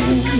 heartbeat.